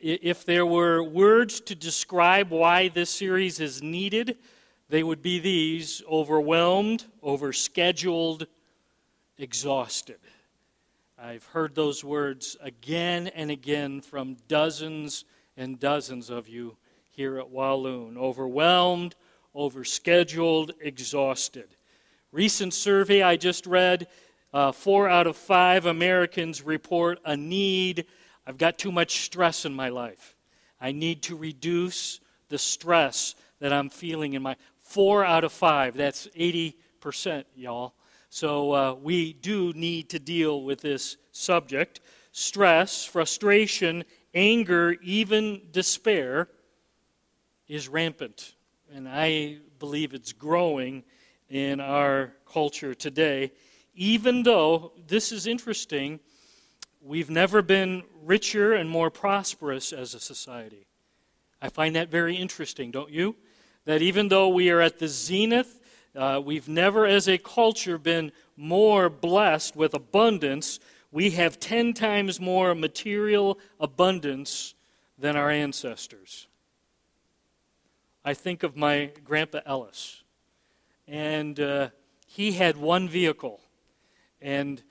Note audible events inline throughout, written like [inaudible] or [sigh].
if there were words to describe why this series is needed, they would be these overwhelmed, overscheduled, exhausted. I've heard those words again and again from dozens and dozens of you here at Walloon. Overwhelmed, overscheduled, exhausted. Recent survey I just read uh, four out of five Americans report a need. I've got too much stress in my life. I need to reduce the stress that I'm feeling in my. Four out of five. That's 80%, y'all. So uh, we do need to deal with this subject. Stress, frustration, anger, even despair is rampant. And I believe it's growing in our culture today. Even though, this is interesting, we've never been richer and more prosperous as a society. I find that very interesting, don't you? That even though we are at the zenith uh, we've never, as a culture, been more blessed with abundance. We have 10 times more material abundance than our ancestors. I think of my grandpa Ellis, and uh, he had one vehicle. And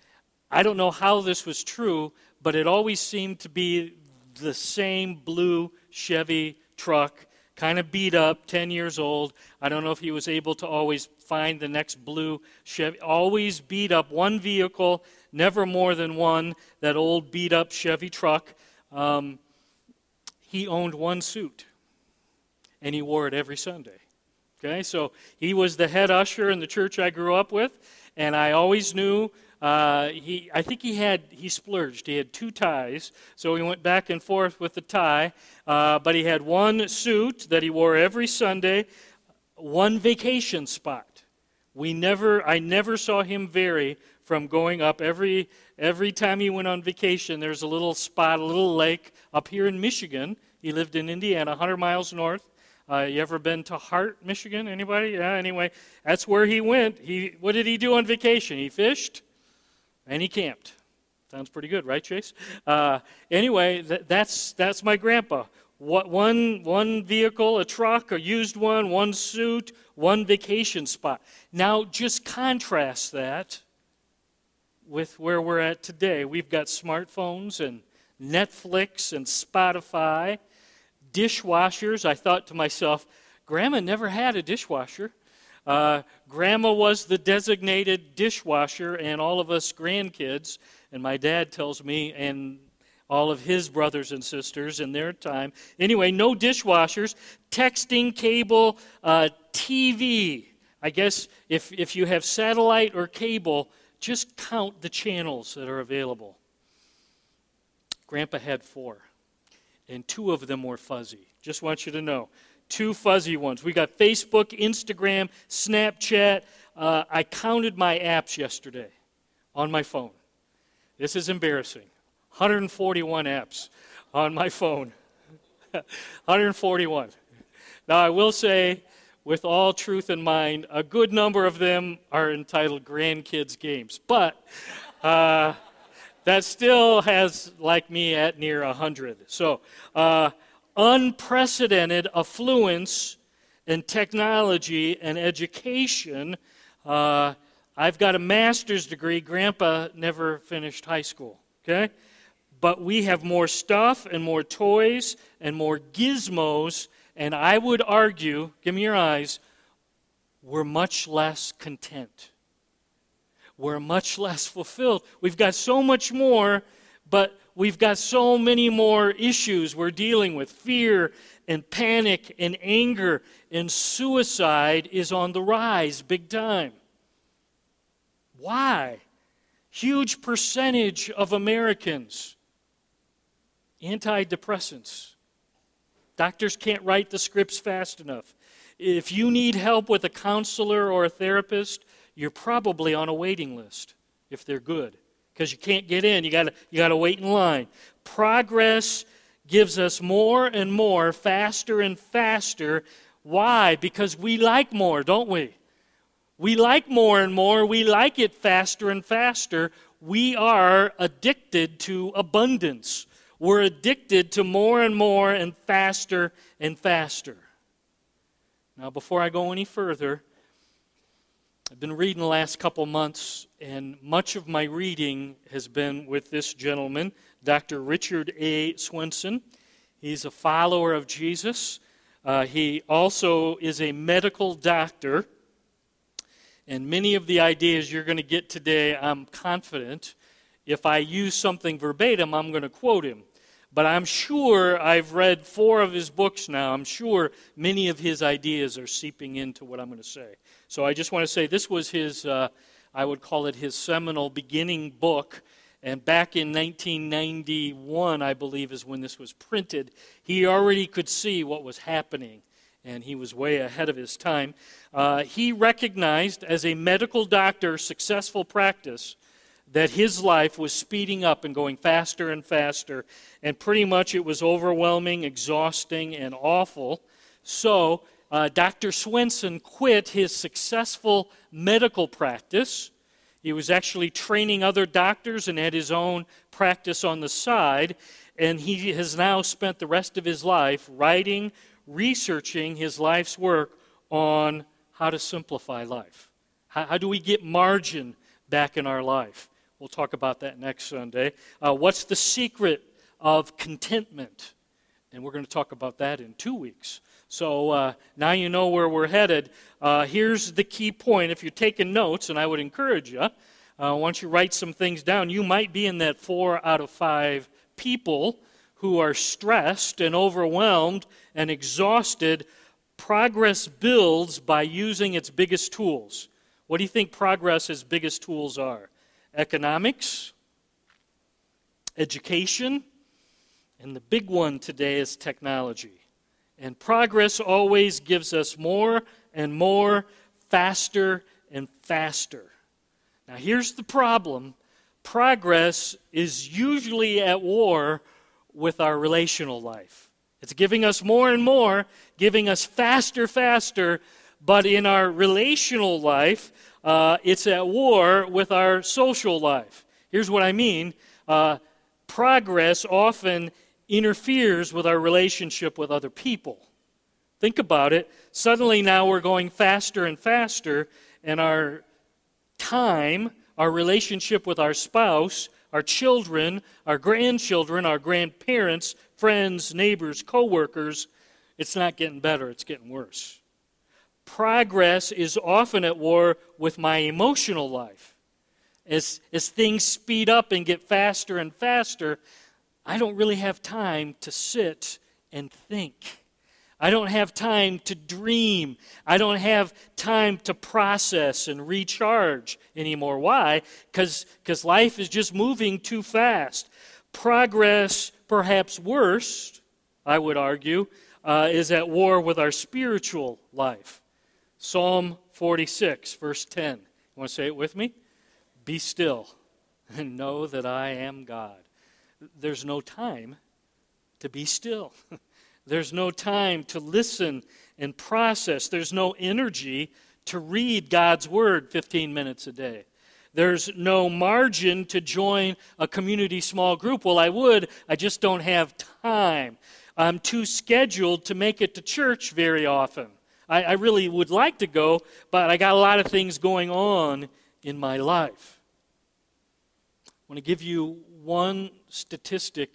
I don't know how this was true, but it always seemed to be the same blue Chevy truck kind of beat up, 10 years old. I don't know if he was able to always find the next blue Chevy. Always beat up one vehicle, never more than one, that old beat up Chevy truck. Um, he owned one suit, and he wore it every Sunday. Okay, so he was the head usher in the church I grew up with, and I always knew uh, he, I think he had he splurged. He had two ties, so he went back and forth with the tie. Uh, but he had one suit that he wore every Sunday, one vacation spot. We never, I never saw him vary from going up every every time he went on vacation. There's a little spot, a little lake up here in Michigan. He lived in Indiana, 100 miles north. Uh, you ever been to Hart, Michigan? Anybody? Yeah. Anyway, that's where he went. He what did he do on vacation? He fished and he camped. Sounds pretty good, right, Chase? Uh, anyway, th- that's that's my grandpa. What, one one vehicle, a truck, a used one, one suit, one vacation spot. Now, just contrast that with where we're at today. We've got smartphones and Netflix and Spotify, dishwashers. I thought to myself, Grandma never had a dishwasher. Uh, grandma was the designated dishwasher, and all of us grandkids, and my dad tells me, and all of his brothers and sisters in their time. Anyway, no dishwashers, texting, cable, uh, TV. I guess if, if you have satellite or cable, just count the channels that are available. Grandpa had four, and two of them were fuzzy. Just want you to know two fuzzy ones. We got Facebook, Instagram, Snapchat. Uh, I counted my apps yesterday on my phone. This is embarrassing. 141 apps on my phone. [laughs] 141. Now, I will say, with all truth in mind, a good number of them are entitled grandkids' games. But uh, that still has, like me, at near 100. So, uh, unprecedented affluence in technology and education. Uh, I've got a master's degree. Grandpa never finished high school, okay? But we have more stuff and more toys and more gizmos, and I would argue, give me your eyes, we're much less content. We're much less fulfilled. We've got so much more, but we've got so many more issues we're dealing with fear and panic and anger, and suicide is on the rise big time. Why? Huge percentage of Americans. Antidepressants. Doctors can't write the scripts fast enough. If you need help with a counselor or a therapist, you're probably on a waiting list if they're good because you can't get in. You got you got to wait in line. Progress gives us more and more, faster and faster. Why? Because we like more, don't we? We like more and more. We like it faster and faster. We are addicted to abundance. We're addicted to more and more and faster and faster. Now, before I go any further, I've been reading the last couple months, and much of my reading has been with this gentleman, Dr. Richard A. Swenson. He's a follower of Jesus. Uh, he also is a medical doctor. And many of the ideas you're going to get today, I'm confident, if I use something verbatim, I'm going to quote him. But I'm sure I've read four of his books now. I'm sure many of his ideas are seeping into what I'm going to say. So I just want to say this was his, uh, I would call it his seminal beginning book. And back in 1991, I believe, is when this was printed. He already could see what was happening, and he was way ahead of his time. Uh, he recognized as a medical doctor, successful practice, that his life was speeding up and going faster and faster, and pretty much it was overwhelming, exhausting, and awful. So, uh, Dr. Swenson quit his successful medical practice. He was actually training other doctors and had his own practice on the side, and he has now spent the rest of his life writing, researching his life's work on how to simplify life. How, how do we get margin back in our life? We'll talk about that next Sunday. Uh, what's the secret of contentment? And we're going to talk about that in two weeks. So uh, now you know where we're headed. Uh, here's the key point. If you're taking notes, and I would encourage you, uh, once you write some things down, you might be in that four out of five people who are stressed and overwhelmed and exhausted. Progress builds by using its biggest tools. What do you think progress's biggest tools are? Economics, education, and the big one today is technology. And progress always gives us more and more, faster and faster. Now, here's the problem progress is usually at war with our relational life. It's giving us more and more, giving us faster, faster, but in our relational life, uh, it's at war with our social life. Here's what I mean uh, progress often interferes with our relationship with other people. Think about it. Suddenly, now we're going faster and faster, and our time, our relationship with our spouse, our children, our grandchildren, our grandparents, friends, neighbors, coworkers, it's not getting better, it's getting worse progress is often at war with my emotional life. As, as things speed up and get faster and faster, I don't really have time to sit and think. I don't have time to dream. I don't have time to process and recharge anymore. Why? Because life is just moving too fast. Progress, perhaps worst, I would argue, uh, is at war with our spiritual life. Psalm 46, verse 10. You want to say it with me? Be still and know that I am God. There's no time to be still. [laughs] There's no time to listen and process. There's no energy to read God's Word 15 minutes a day. There's no margin to join a community small group. Well, I would, I just don't have time. I'm too scheduled to make it to church very often. I, I really would like to go, but I got a lot of things going on in my life. I want to give you one statistic,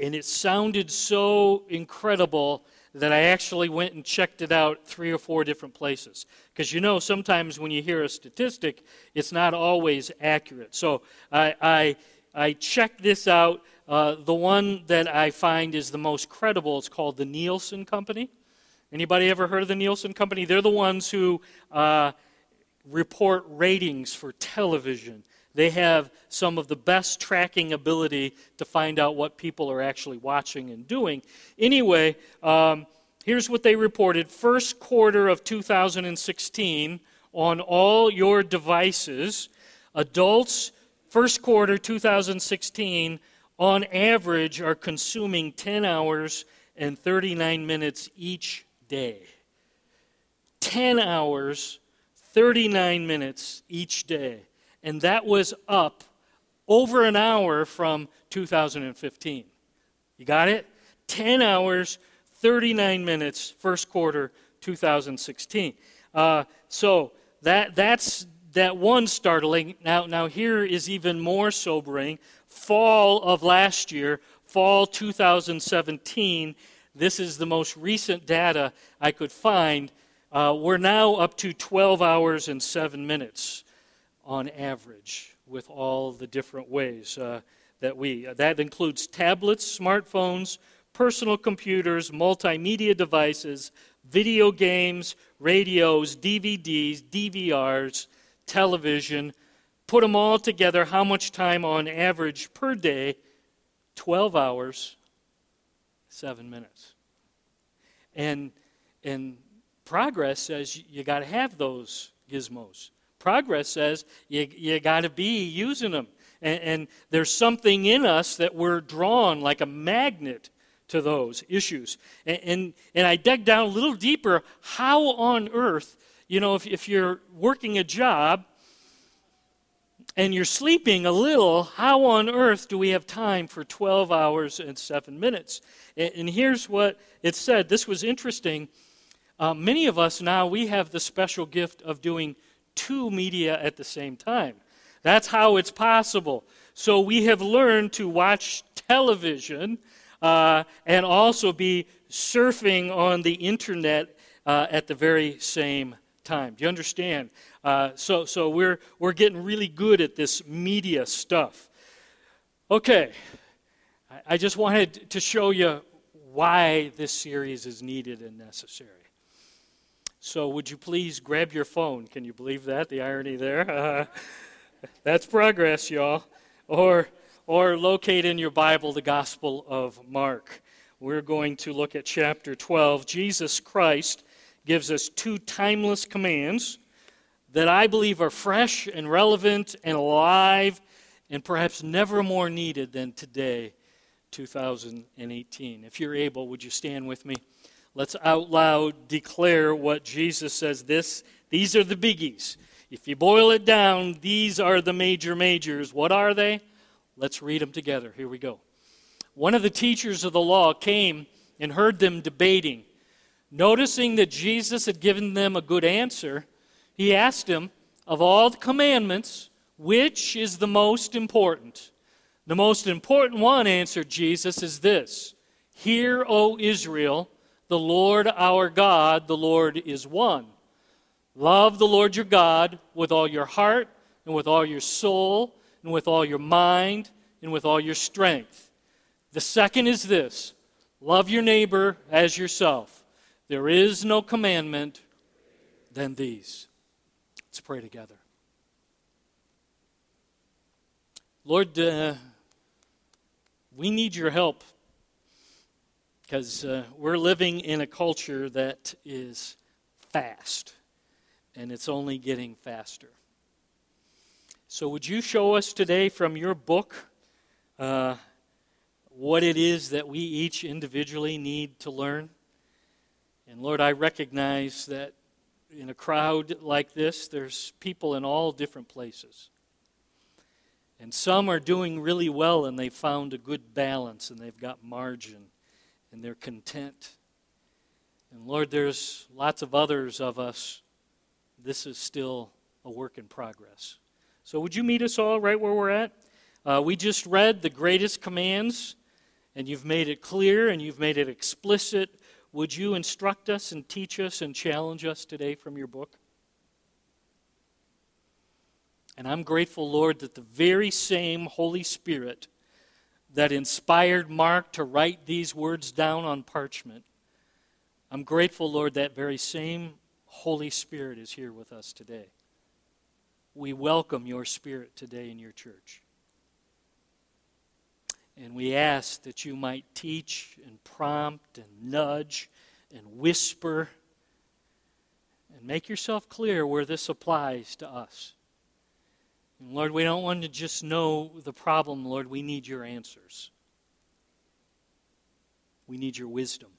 and it sounded so incredible that I actually went and checked it out three or four different places. Because you know, sometimes when you hear a statistic, it's not always accurate. So I, I, I checked this out. Uh, the one that I find is the most credible is called the Nielsen Company. Anybody ever heard of the Nielsen Company? They're the ones who uh, report ratings for television. They have some of the best tracking ability to find out what people are actually watching and doing. Anyway, um, here's what they reported first quarter of 2016 on all your devices. Adults, first quarter 2016, on average, are consuming 10 hours and 39 minutes each day. 10 hours, 39 minutes each day. And that was up over an hour from 2015. You got it? 10 hours, 39 minutes, first quarter 2016. Uh, so that, that's that one startling. Now, now, here is even more sobering. Fall of last year, fall 2017, this is the most recent data I could find. Uh, we're now up to 12 hours and 7 minutes on average with all the different ways uh, that we. Uh, that includes tablets, smartphones, personal computers, multimedia devices, video games, radios, DVDs, DVRs, television. Put them all together, how much time on average per day? 12 hours, 7 minutes. And, and progress says you got to have those gizmos. Progress says you, you got to be using them. And, and there's something in us that we're drawn like a magnet to those issues. And, and, and, I dug down a little deeper. How on earth, you know, if, if you're working a job and you're sleeping a little, how on earth do we have time for 12 hours and 7 minutes? And, and here's what it said. This was interesting. Uh, many of us now, we have the special gift of doing two media at the same time. That's how it's possible. So we have learned to watch television uh, and also be surfing on the internet uh, at the very same time. Do you understand? Uh, so so we're, we're getting really good at this media stuff. Okay, I, just wanted to show you why this series is needed and necessary. So, would you please grab your phone? Can you believe that? The irony there? Uh, [laughs] that's progress, y'all. Or, or locate in your Bible the Gospel of Mark. We're going to look at chapter 12. Jesus Christ gives us two timeless commands that I believe are fresh and relevant and alive and perhaps never more needed than today, 2018. If you're able, would you stand with me? Let's out loud declare what Jesus says. This, these are the biggies. If you boil it down, these are the major majors. What are they? Let's read them together. Here we go. One of the teachers of the law came and heard them debating. Noticing that Jesus had given them a good answer, he asked him, Of all the commandments, which is the most important? The most important one, answered Jesus, is this Hear, O Israel. The Lord our God, the Lord is one. Love the Lord your God with all your heart, and with all your soul, and with all your mind, and with all your strength. The second is this love your neighbor as yourself. There is no commandment than these. Let's pray together. Lord, uh, we need your help because uh, we're living in a culture that is fast, and it's only getting faster. So, would you show us today from your book uh, what it is that we each individually need to learn? And Lord, I recognize that in a crowd like this, there's people in all different places. And some are doing really well and they've found a good balance and they've got margin and they're content. And Lord, there's lots of others of us. This is still a work in progress. So, would you meet us all right where we're at? Uh, we just read the greatest commands, and you've made it clear and you've made it explicit. Would you instruct us and teach us and challenge us today from your book? And I'm grateful, Lord, that the very same Holy Spirit that inspired Mark to write these words down on parchment. I'm grateful, Lord, that very same Holy Spirit is here with us today. We welcome your Spirit today in your church. And we ask that you might teach and prompt and nudge and whisper and make yourself clear where this applies to us. And Lord, we don't want to just know the problem, Lord. We need your answers. We need your wisdom.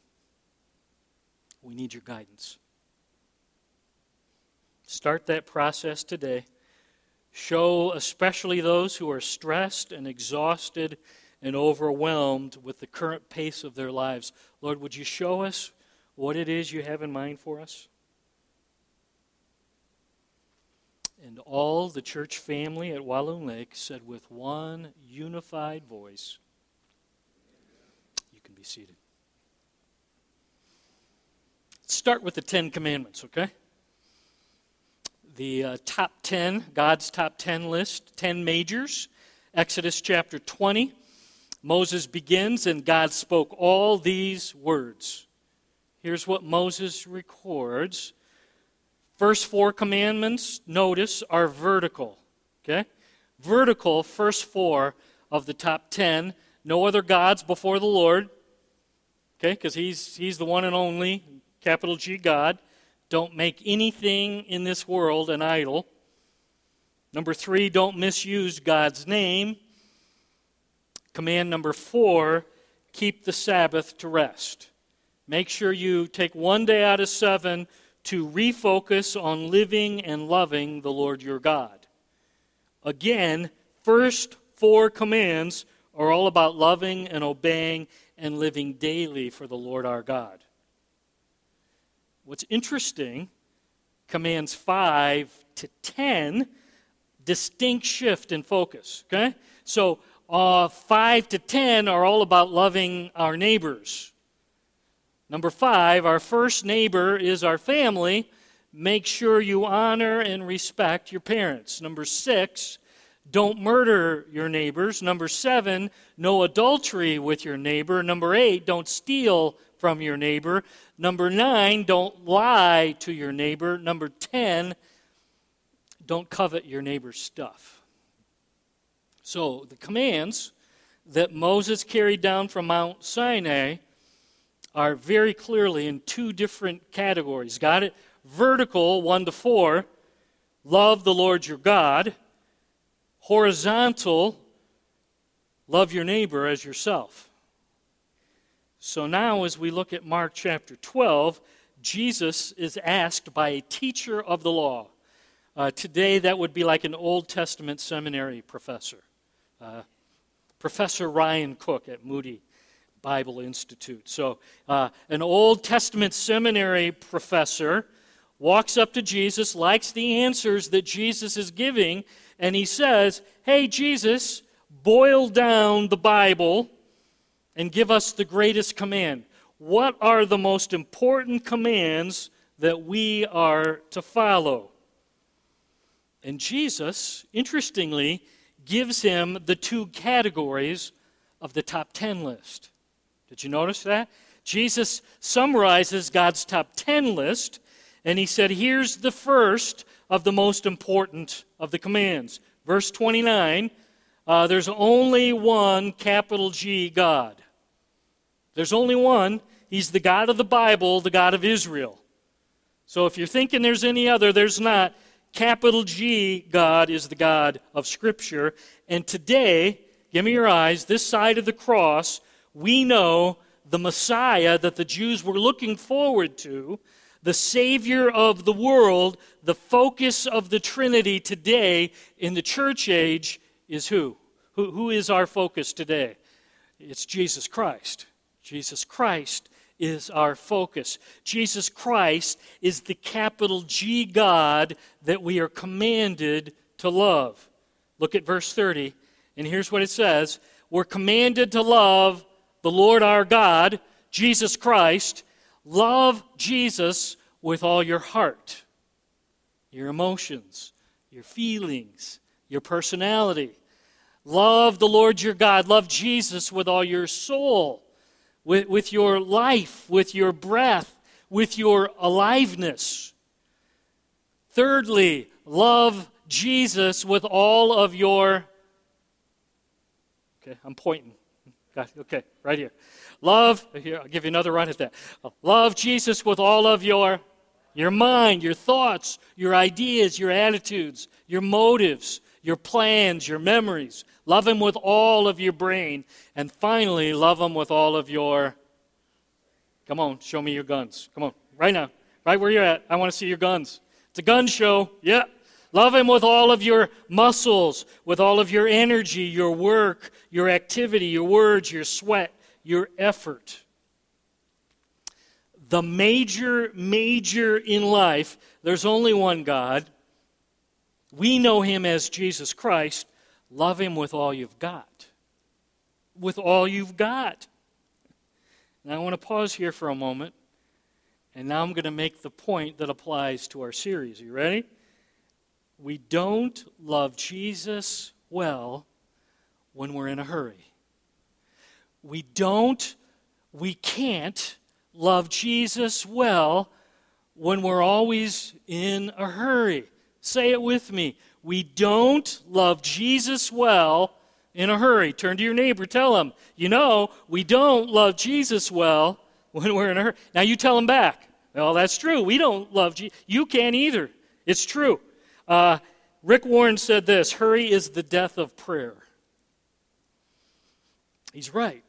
We need your guidance. Start that process today. Show especially those who are stressed and exhausted and overwhelmed with the current pace of their lives. Lord, would you show us what it is you have in mind for us? And all the church family at Walloon Lake said with one unified voice, You can be seated. Start with the Ten Commandments, okay? The uh, top 10, God's top 10 list, 10 majors. Exodus chapter 20. Moses begins, and God spoke all these words. Here's what Moses records First four commandments, notice, are vertical. Okay? Vertical, first four of the top ten. No other gods before the Lord. Okay? Because he's, he's the one and only, capital G God. Don't make anything in this world an idol. Number three, don't misuse God's name. Command number four, keep the Sabbath to rest. Make sure you take one day out of seven to refocus on living and loving the Lord your God. Again, first four commands are all about loving and obeying and living daily for the Lord our God. What's interesting, commands 5 to 10, distinct shift in focus. Okay? So, uh, 5 to 10 are all about loving our neighbors. Number five, our first neighbor is our family. Make sure you honor and respect your parents. Number six, don't murder your neighbors. Number seven, no adultery with your neighbor. Number eight, don't steal from your neighbor. Number nine, don't lie to your neighbor. Number ten, don't covet your neighbor's stuff. So the commands that Moses carried down from Mount Sinai are very clearly in two different categories. Got it? Vertical, 1 to 4, love the Lord your God. Horizontal, love your neighbor as yourself. So now, as we look at Mark chapter 12, Jesus is asked by a teacher of the law. Uh, today, that would be like an Old Testament seminary professor. Uh, professor Ryan Cook at Moody Bible Institute. So, uh, an Old Testament seminary professor walks up to Jesus, likes the answers that Jesus is giving, and he says, Hey, Jesus, boil down the Bible and give us the greatest command. What are the most important commands that we are to follow? And Jesus, interestingly, gives him the two categories of the top 10 list. Did you notice that? Jesus summarizes God's top 10 list, and he said, Here's the first of the most important of the commands. Verse 29 uh, There's only one capital G God. There's only one. He's the God of the Bible, the God of Israel. So if you're thinking there's any other, there's not. Capital G God is the God of Scripture. And today, give me your eyes, this side of the cross, we know the Messiah that the Jews were looking forward to, the Savior of the world, the focus of the Trinity today in the church age is who? Who, who is our focus today? It's Jesus Christ. Jesus Christ is our focus. Jesus Christ is the capital G God that we are commanded to love. Look at verse 30, and here's what it says We're commanded to love the Lord our God, Jesus Christ, love Jesus with all your heart, your emotions, your feelings, your personality. Love the Lord your God. Love Jesus with all your soul, with, with your life, with your breath, with your aliveness. Thirdly, love Jesus with all of your. Okay, I'm pointing. Okay, right here. Love, here, I'll give you another run at that. Love Jesus with all of your, your mind, your thoughts, your ideas, your attitudes, your motives, your plans, your memories. Love Him with all of your brain. And finally, love Him with all of your. Come on, show me your guns. Come on, right now. Right where you're at. I want to see your guns. It's a gun show. Yeah. Love Him with all of your muscles, with all of your energy, your work, your activity, your words, your sweat, your effort. The major, major in life, there's only one God. We know Him as Jesus Christ. Love Him with all you've got. With all you've got. And I want to pause here for a moment. And now I'm going to make the point that applies to our series. Are you ready? We don't love Jesus well when we're in a hurry. We don't, we can't love Jesus well when we're always in a hurry. Say it with me. We don't love Jesus well in a hurry. Turn to your neighbor, tell him, you know, we don't love Jesus well when we're in a hurry. Now you tell him back. Well, that's true. We don't love Jesus. You can't either. It's true. Uh, Rick Warren said this hurry is the death of prayer. He's right.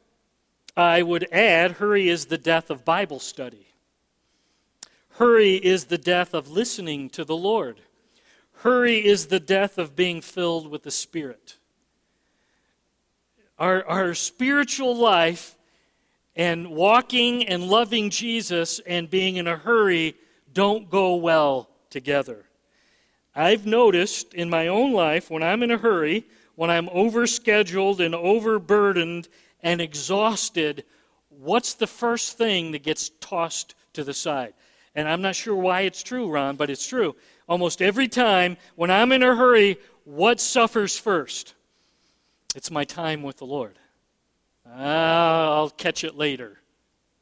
I would add, hurry is the death of Bible study. Hurry is the death of listening to the Lord. Hurry is the death of being filled with the Spirit. Our, our spiritual life and walking and loving Jesus and being in a hurry don't go well together. I've noticed in my own life when I'm in a hurry, when I'm overscheduled and overburdened and exhausted, what's the first thing that gets tossed to the side? And I'm not sure why it's true, Ron, but it's true. Almost every time when I'm in a hurry, what suffers first? It's my time with the Lord. Ah, I'll catch it later.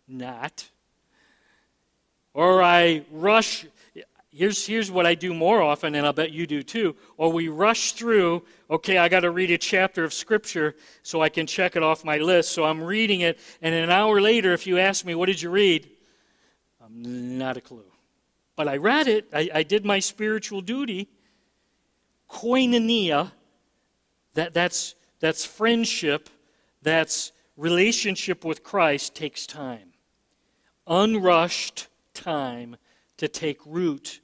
Not. Or I rush here's, here's what I do more often, and I'll bet you do too. Or we rush through, okay, I got to read a chapter of Scripture so I can check it off my list. So I'm reading it, and an hour later, if you ask me, what did you read? I'm not a clue. But I read it, I, I did my spiritual duty. Koinonia, that, that's, that's friendship, that's relationship with Christ, takes time. Unrushed time to take root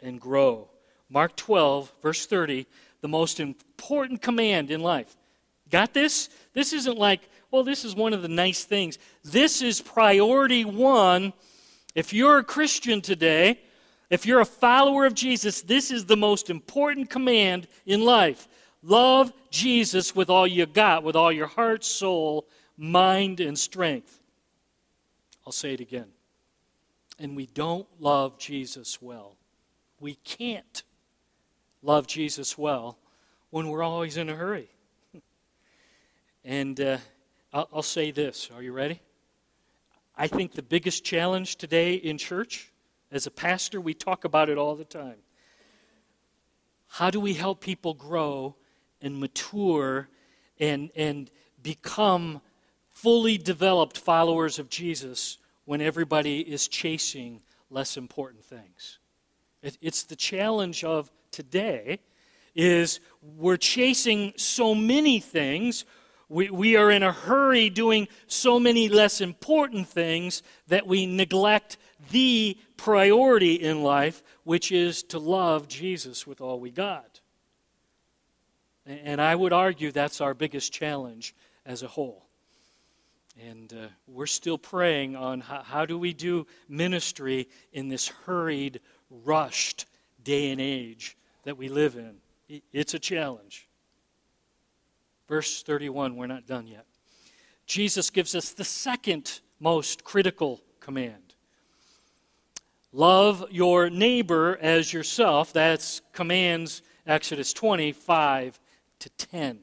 and grow. Mark 12, verse 30, the most important command in life. Got this? This isn't like, well, this is one of the nice things. This is priority one. If you're a Christian today, if you're a follower of Jesus, this is the most important command in life. Love Jesus with all you got, with all your heart, soul, mind, and strength. I'll say it again. And we don't love Jesus well we can't love Jesus well when we're always in a hurry. [laughs] and uh, I'll, I'll say this are you ready? I think the biggest challenge today in church, as a pastor, we talk about it all the time. How do we help people grow and mature and, and become fully developed followers of Jesus when everybody is chasing less important things? It's the challenge of today is we're chasing so many things. We, we are in a hurry doing so many less important things that we neglect the priority in life, which is to love Jesus with all we got. And I would argue that's our biggest challenge as a whole. And uh, we're still praying on how, how do we do ministry in this hurried rushed day and age that we live in. It's a challenge. Verse 31, we're not done yet. Jesus gives us the second most critical command love your neighbor as yourself. That's commands Exodus 25 to 10.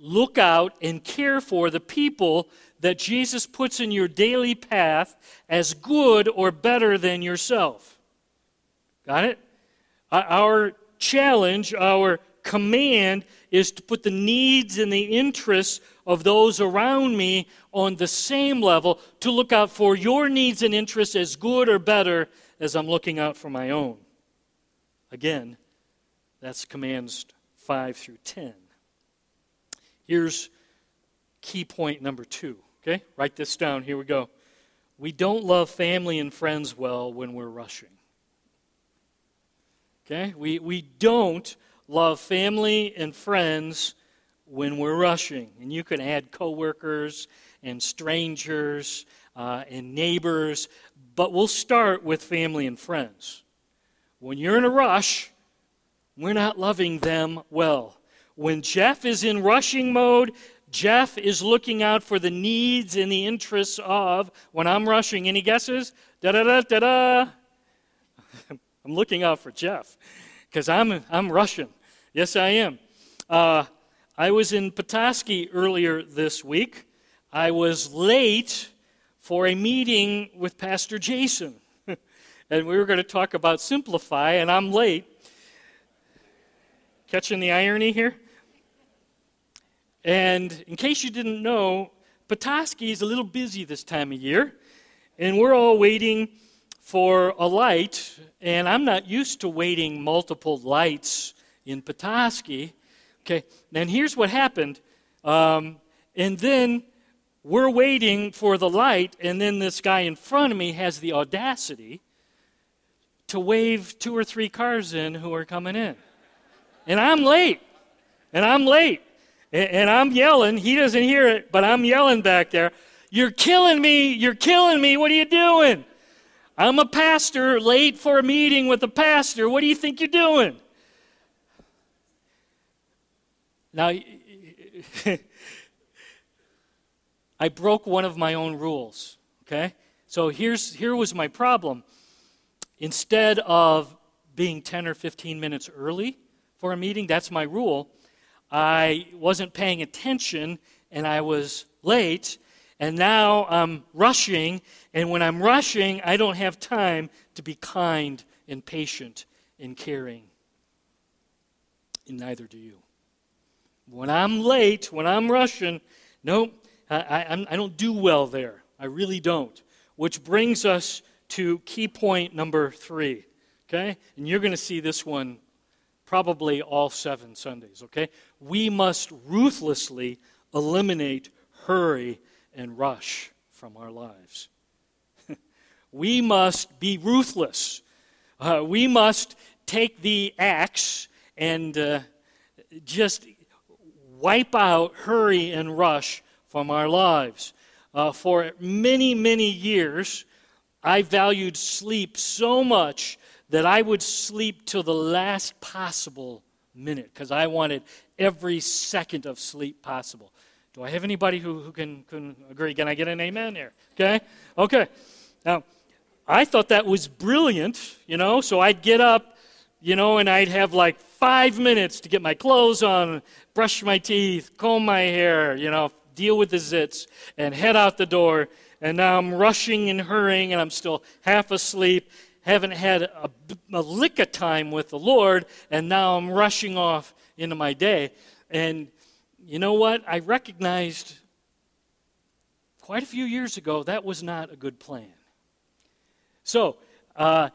Look out and care for the people that Jesus puts in your daily path as good or better than yourself. Got it? Our challenge, our command is to put the needs and the interests of those around me on the same level, to look out for your needs and interests as good or better as I'm looking out for my own. Again, that's commands 5 through 10. Here's key point number two. Okay? Write this down. Here we go. We don't love family and friends well when we're rushing. Okay? We, we don't love family and friends when we're rushing. And you can add coworkers and strangers uh, and neighbors, but we'll start with family and friends. When you're in a rush, we're not loving them well. When Jeff is in rushing mode, Jeff is looking out for the needs and the interests of, when I'm rushing, any guesses? Da da da da da. I'm looking out for Jeff because I'm, I'm Russian. Yes, I am. Uh, I was in Petoskey earlier this week. I was late for a meeting with Pastor Jason. [laughs] and we were going to talk about Simplify, and I'm late. Catching the irony here? And in case you didn't know, Petoskey is a little busy this time of year, and we're all waiting for a light, and I'm not used to waiting multiple lights in Petoskey. Okay, and here's what happened. Um, and then we're waiting for the light, and then this guy in front of me has the audacity to wave two or three cars in who are coming in. And I'm late. And I'm late. And, and I'm yelling. He doesn't hear it, but I'm yelling back there. You're killing me. You're killing me. What are you doing? I'm a pastor, late for a meeting with a pastor. What do you think you're doing? Now, [laughs] I broke one of my own rules, okay? So here's, here was my problem. Instead of being 10 or 15 minutes early, for a meeting. That's my rule. I wasn't paying attention and I was late, and now I'm rushing. And when I'm rushing, I don't have time to be kind and patient and caring. And neither do you. When I'm late, when I'm rushing, no, I, I, I don't do well there. I really don't. Which brings us to key point number three. Okay? And you're going to see this one probably all seven Sundays, okay? We must ruthlessly eliminate hurry and rush from our lives. [laughs] we must be ruthless. Uh, we must take the axe and uh, just wipe out hurry and rush from our lives. Uh, for many, many years, I valued sleep so much that I would sleep till the last possible minute because I wanted every second of sleep possible. Do I have anybody who, who can, can agree? Can I get an amen here? Okay? Okay. Now, I thought that was brilliant, you know, so I'd get up, you know, and I'd have like five minutes to get my clothes on, brush my teeth, comb my hair, you know, deal with the zits, and head out the door. And now I'm rushing and hurrying, and I'm still half asleep, haven't had a, a lick of time with the Lord, and now I'm rushing off into my day. And you know what? I recognized quite a few years ago that was not a good plan. So, uh,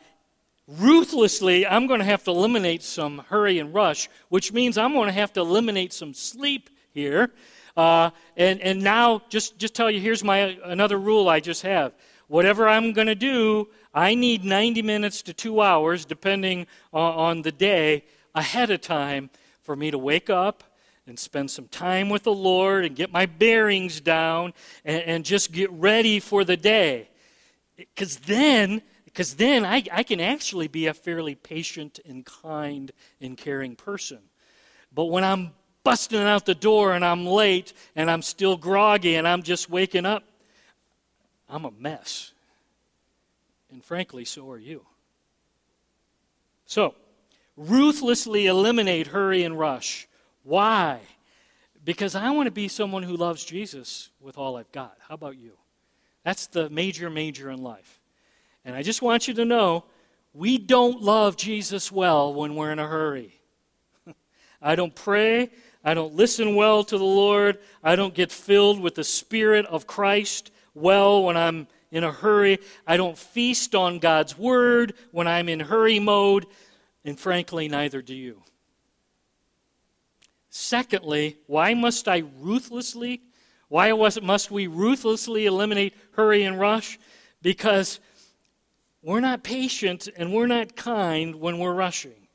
ruthlessly, I'm going to have to eliminate some hurry and rush, which means I'm going to have to eliminate some sleep here. Uh, and, and now, just, just tell you, here's my another rule I just have. Whatever I'm going to do, I need 90 minutes to two hours, depending on, on the day, ahead of time for me to wake up and spend some time with the Lord and get my bearings down and, and just get ready for the day. Because then, because then I, I can actually be a fairly patient and kind and caring person. But when I'm busting out the door and I'm late and I'm still groggy and I'm just waking up, I'm a mess. And frankly, so are you. So, ruthlessly eliminate hurry and rush. Why? Because I want to be someone who loves Jesus with all I've got. How about you? That's the major, major in life. And I just want you to know we don't love Jesus well when we're in a hurry. [laughs] I don't pray. I don't listen well to the Lord. I don't get filled with the Spirit of Christ well when I'm in a hurry. I don't feast on God's word when I'm in hurry mode. And frankly, neither do you. Secondly, why must I ruthlessly, why must we ruthlessly eliminate hurry and rush? Because we're not patient and we're not kind when we're rushing.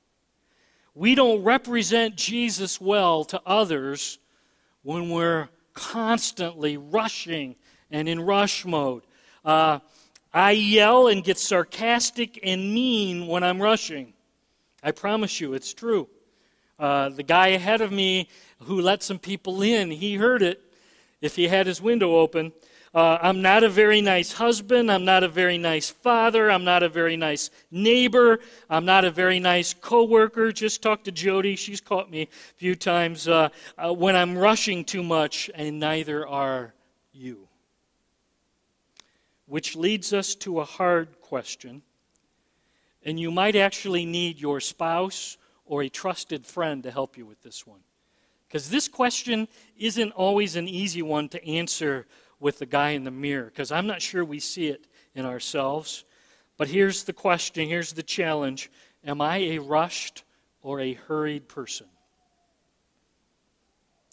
We don't represent Jesus well to others when we're constantly rushing and in rush mode. Uh, I yell and get sarcastic and mean when I'm rushing. I promise you, it's true. Uh, the guy ahead of me who let some people in, he heard it if he had his window open. Uh, I'm not a very nice husband. I'm not a very nice father. I'm not a very nice neighbor. I'm not a very nice coworker. Just talk to Jody. She's caught me a few times uh, uh, when I'm rushing too much, and neither are you. Which leads us to a hard question. And you might actually need your spouse or a trusted friend to help you with this one. Because this question isn't always an easy one to answer with the guy in the mirror because I'm not sure we see it in ourselves. But here's the question here's the challenge Am I a rushed or a hurried person?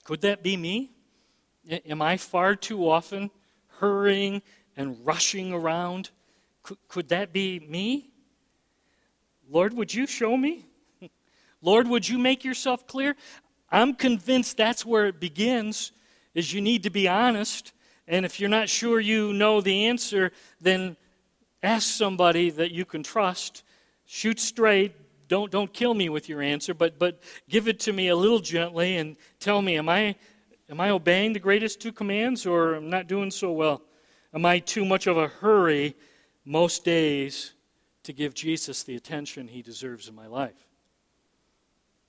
Could that be me? Am I far too often hurrying and rushing around? Could, could that be me? Lord, would you show me? [laughs] Lord, would you make yourself clear? I'm convinced that's where it begins is you need to be honest and if you're not sure you know the answer, then ask somebody that you can trust. Shoot straight. Don't, don't kill me with your answer, but, but give it to me a little gently and tell me, am I, am I obeying the greatest two commands or am I not doing so well? Am I too much of a hurry most days to give Jesus the attention he deserves in my life?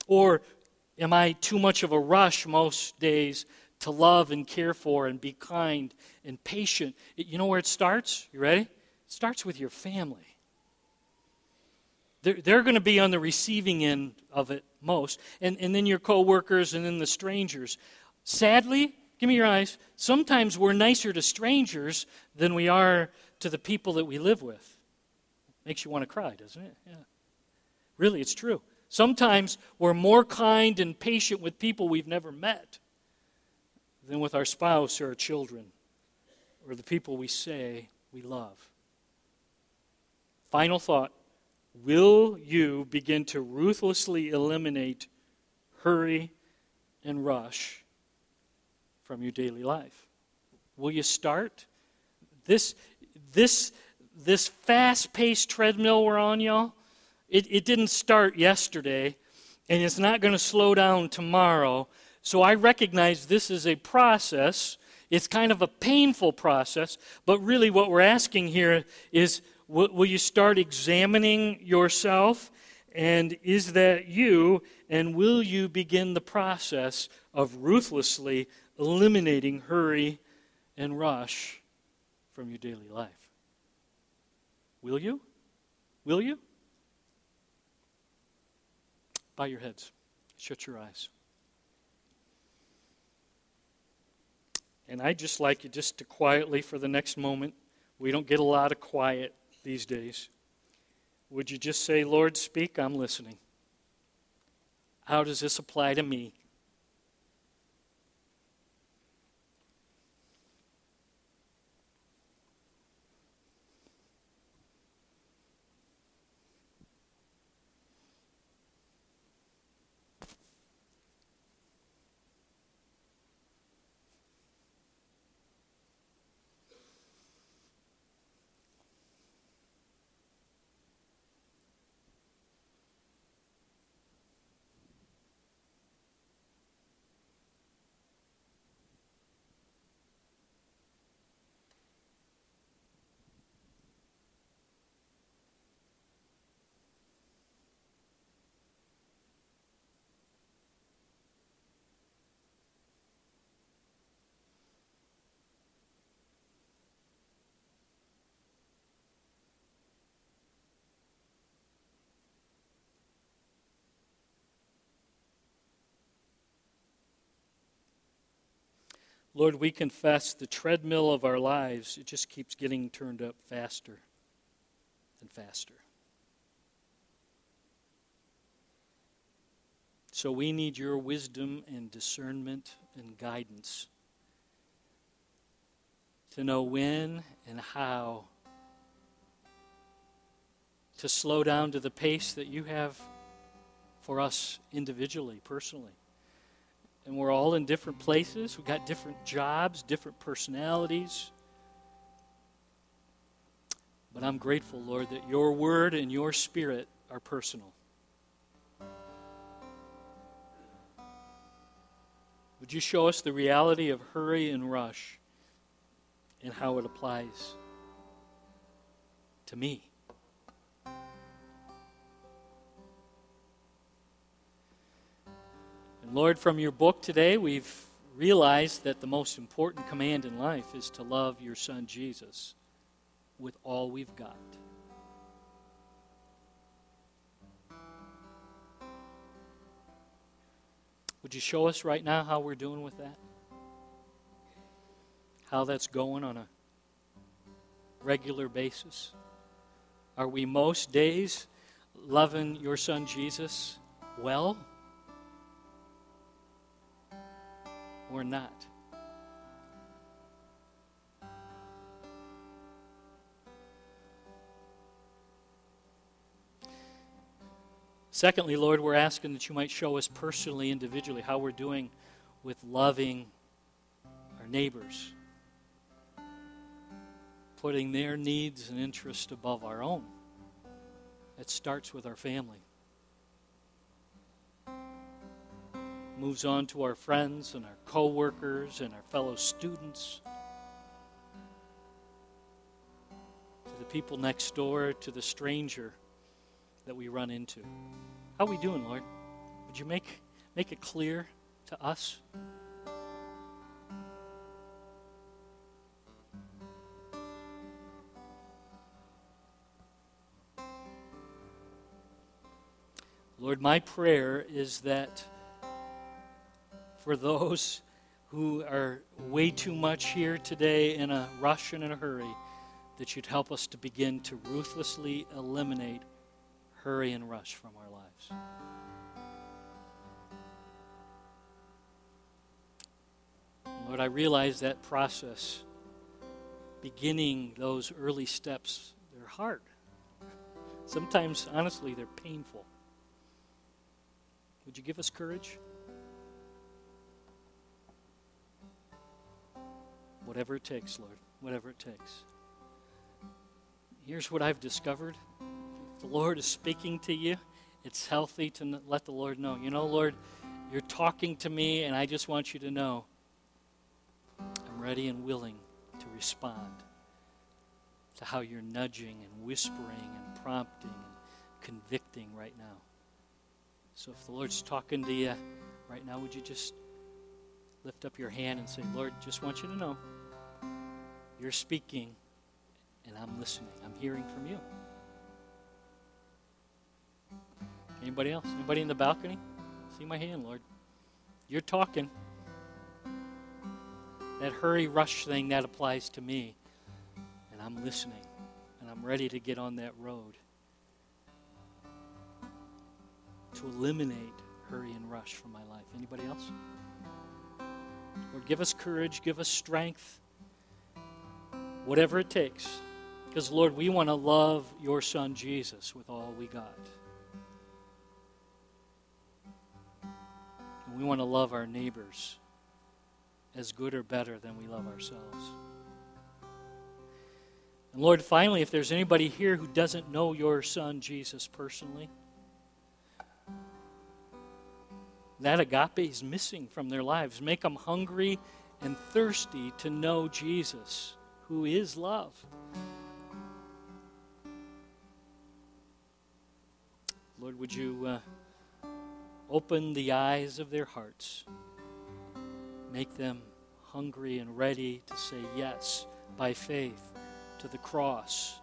Or am I too much of a rush most days to love and care for and be kind and patient. You know where it starts? You ready? It starts with your family. They're, they're going to be on the receiving end of it most, and, and then your coworkers and then the strangers. Sadly, give me your eyes, sometimes we're nicer to strangers than we are to the people that we live with. Makes you want to cry, doesn't it? Yeah. Really, it's true. Sometimes we're more kind and patient with people we've never met than with our spouse or our children or the people we say we love. Final thought Will you begin to ruthlessly eliminate hurry and rush from your daily life? Will you start? This, this, this fast paced treadmill we're on, y'all, it, it didn't start yesterday, and it's not going to slow down tomorrow so I recognize this is a process. It's kind of a painful process, but really what we're asking here is will, will you start examining yourself? And is that you? And will you begin the process of ruthlessly eliminating hurry and rush from your daily life? Will you? Will you? Bow your heads. Shut your eyes. And I'd just like you just to quietly for the next moment. We don't get a lot of quiet these days. Would you just say, Lord, speak? I'm listening. How does this apply to me? Lord, we confess the treadmill of our lives, it just keeps getting turned up faster and faster. So we need your wisdom and discernment and guidance to know when and how to slow down to the pace that you have for us individually, personally. And we're all in different places. We've got different jobs, different personalities. But I'm grateful, Lord, that your word and your spirit are personal. Would you show us the reality of hurry and rush and how it applies to me? And Lord, from your book today, we've realized that the most important command in life is to love your son Jesus with all we've got. Would you show us right now how we're doing with that? How that's going on a regular basis? Are we most days loving your son Jesus well? Or not? Secondly, Lord, we're asking that you might show us personally, individually, how we're doing with loving our neighbors, putting their needs and interests above our own. It starts with our family. Moves on to our friends and our coworkers and our fellow students, to the people next door, to the stranger that we run into. How are we doing, Lord? Would you make, make it clear to us? Lord, my prayer is that for those who are way too much here today in a rush and in a hurry, that you'd help us to begin to ruthlessly eliminate hurry and rush from our lives. Lord, I realize that process, beginning those early steps, they're hard. Sometimes, honestly, they're painful. Would you give us courage? Whatever it takes, Lord, whatever it takes. Here's what I've discovered the Lord is speaking to you, it's healthy to let the Lord know. You know, Lord, you're talking to me, and I just want you to know I'm ready and willing to respond to how you're nudging and whispering and prompting and convicting right now. So if the Lord's talking to you right now, would you just lift up your hand and say, Lord, just want you to know you're speaking and I'm listening. I'm hearing from you. Anybody else? Anybody in the balcony? See my hand, Lord. You're talking. That hurry rush thing that applies to me. And I'm listening. And I'm ready to get on that road. To eliminate hurry and rush from my life. Anybody else? Lord, give us courage, give us strength, whatever it takes. Because, Lord, we want to love your Son Jesus with all we got. And we want to love our neighbors as good or better than we love ourselves. And Lord, finally, if there's anybody here who doesn't know your son Jesus personally, that agape is missing from their lives. Make them hungry and thirsty to know Jesus, who is love. Lord, would you. Uh, Open the eyes of their hearts. Make them hungry and ready to say yes by faith to the cross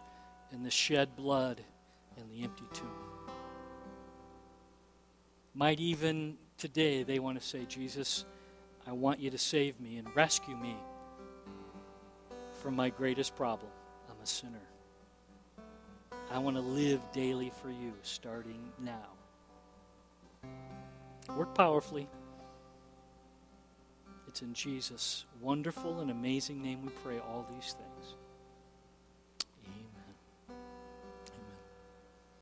and the shed blood and the empty tomb. Might even today they want to say, Jesus, I want you to save me and rescue me from my greatest problem. I'm a sinner. I want to live daily for you starting now. Work powerfully. It's in Jesus' wonderful and amazing name we pray all these things.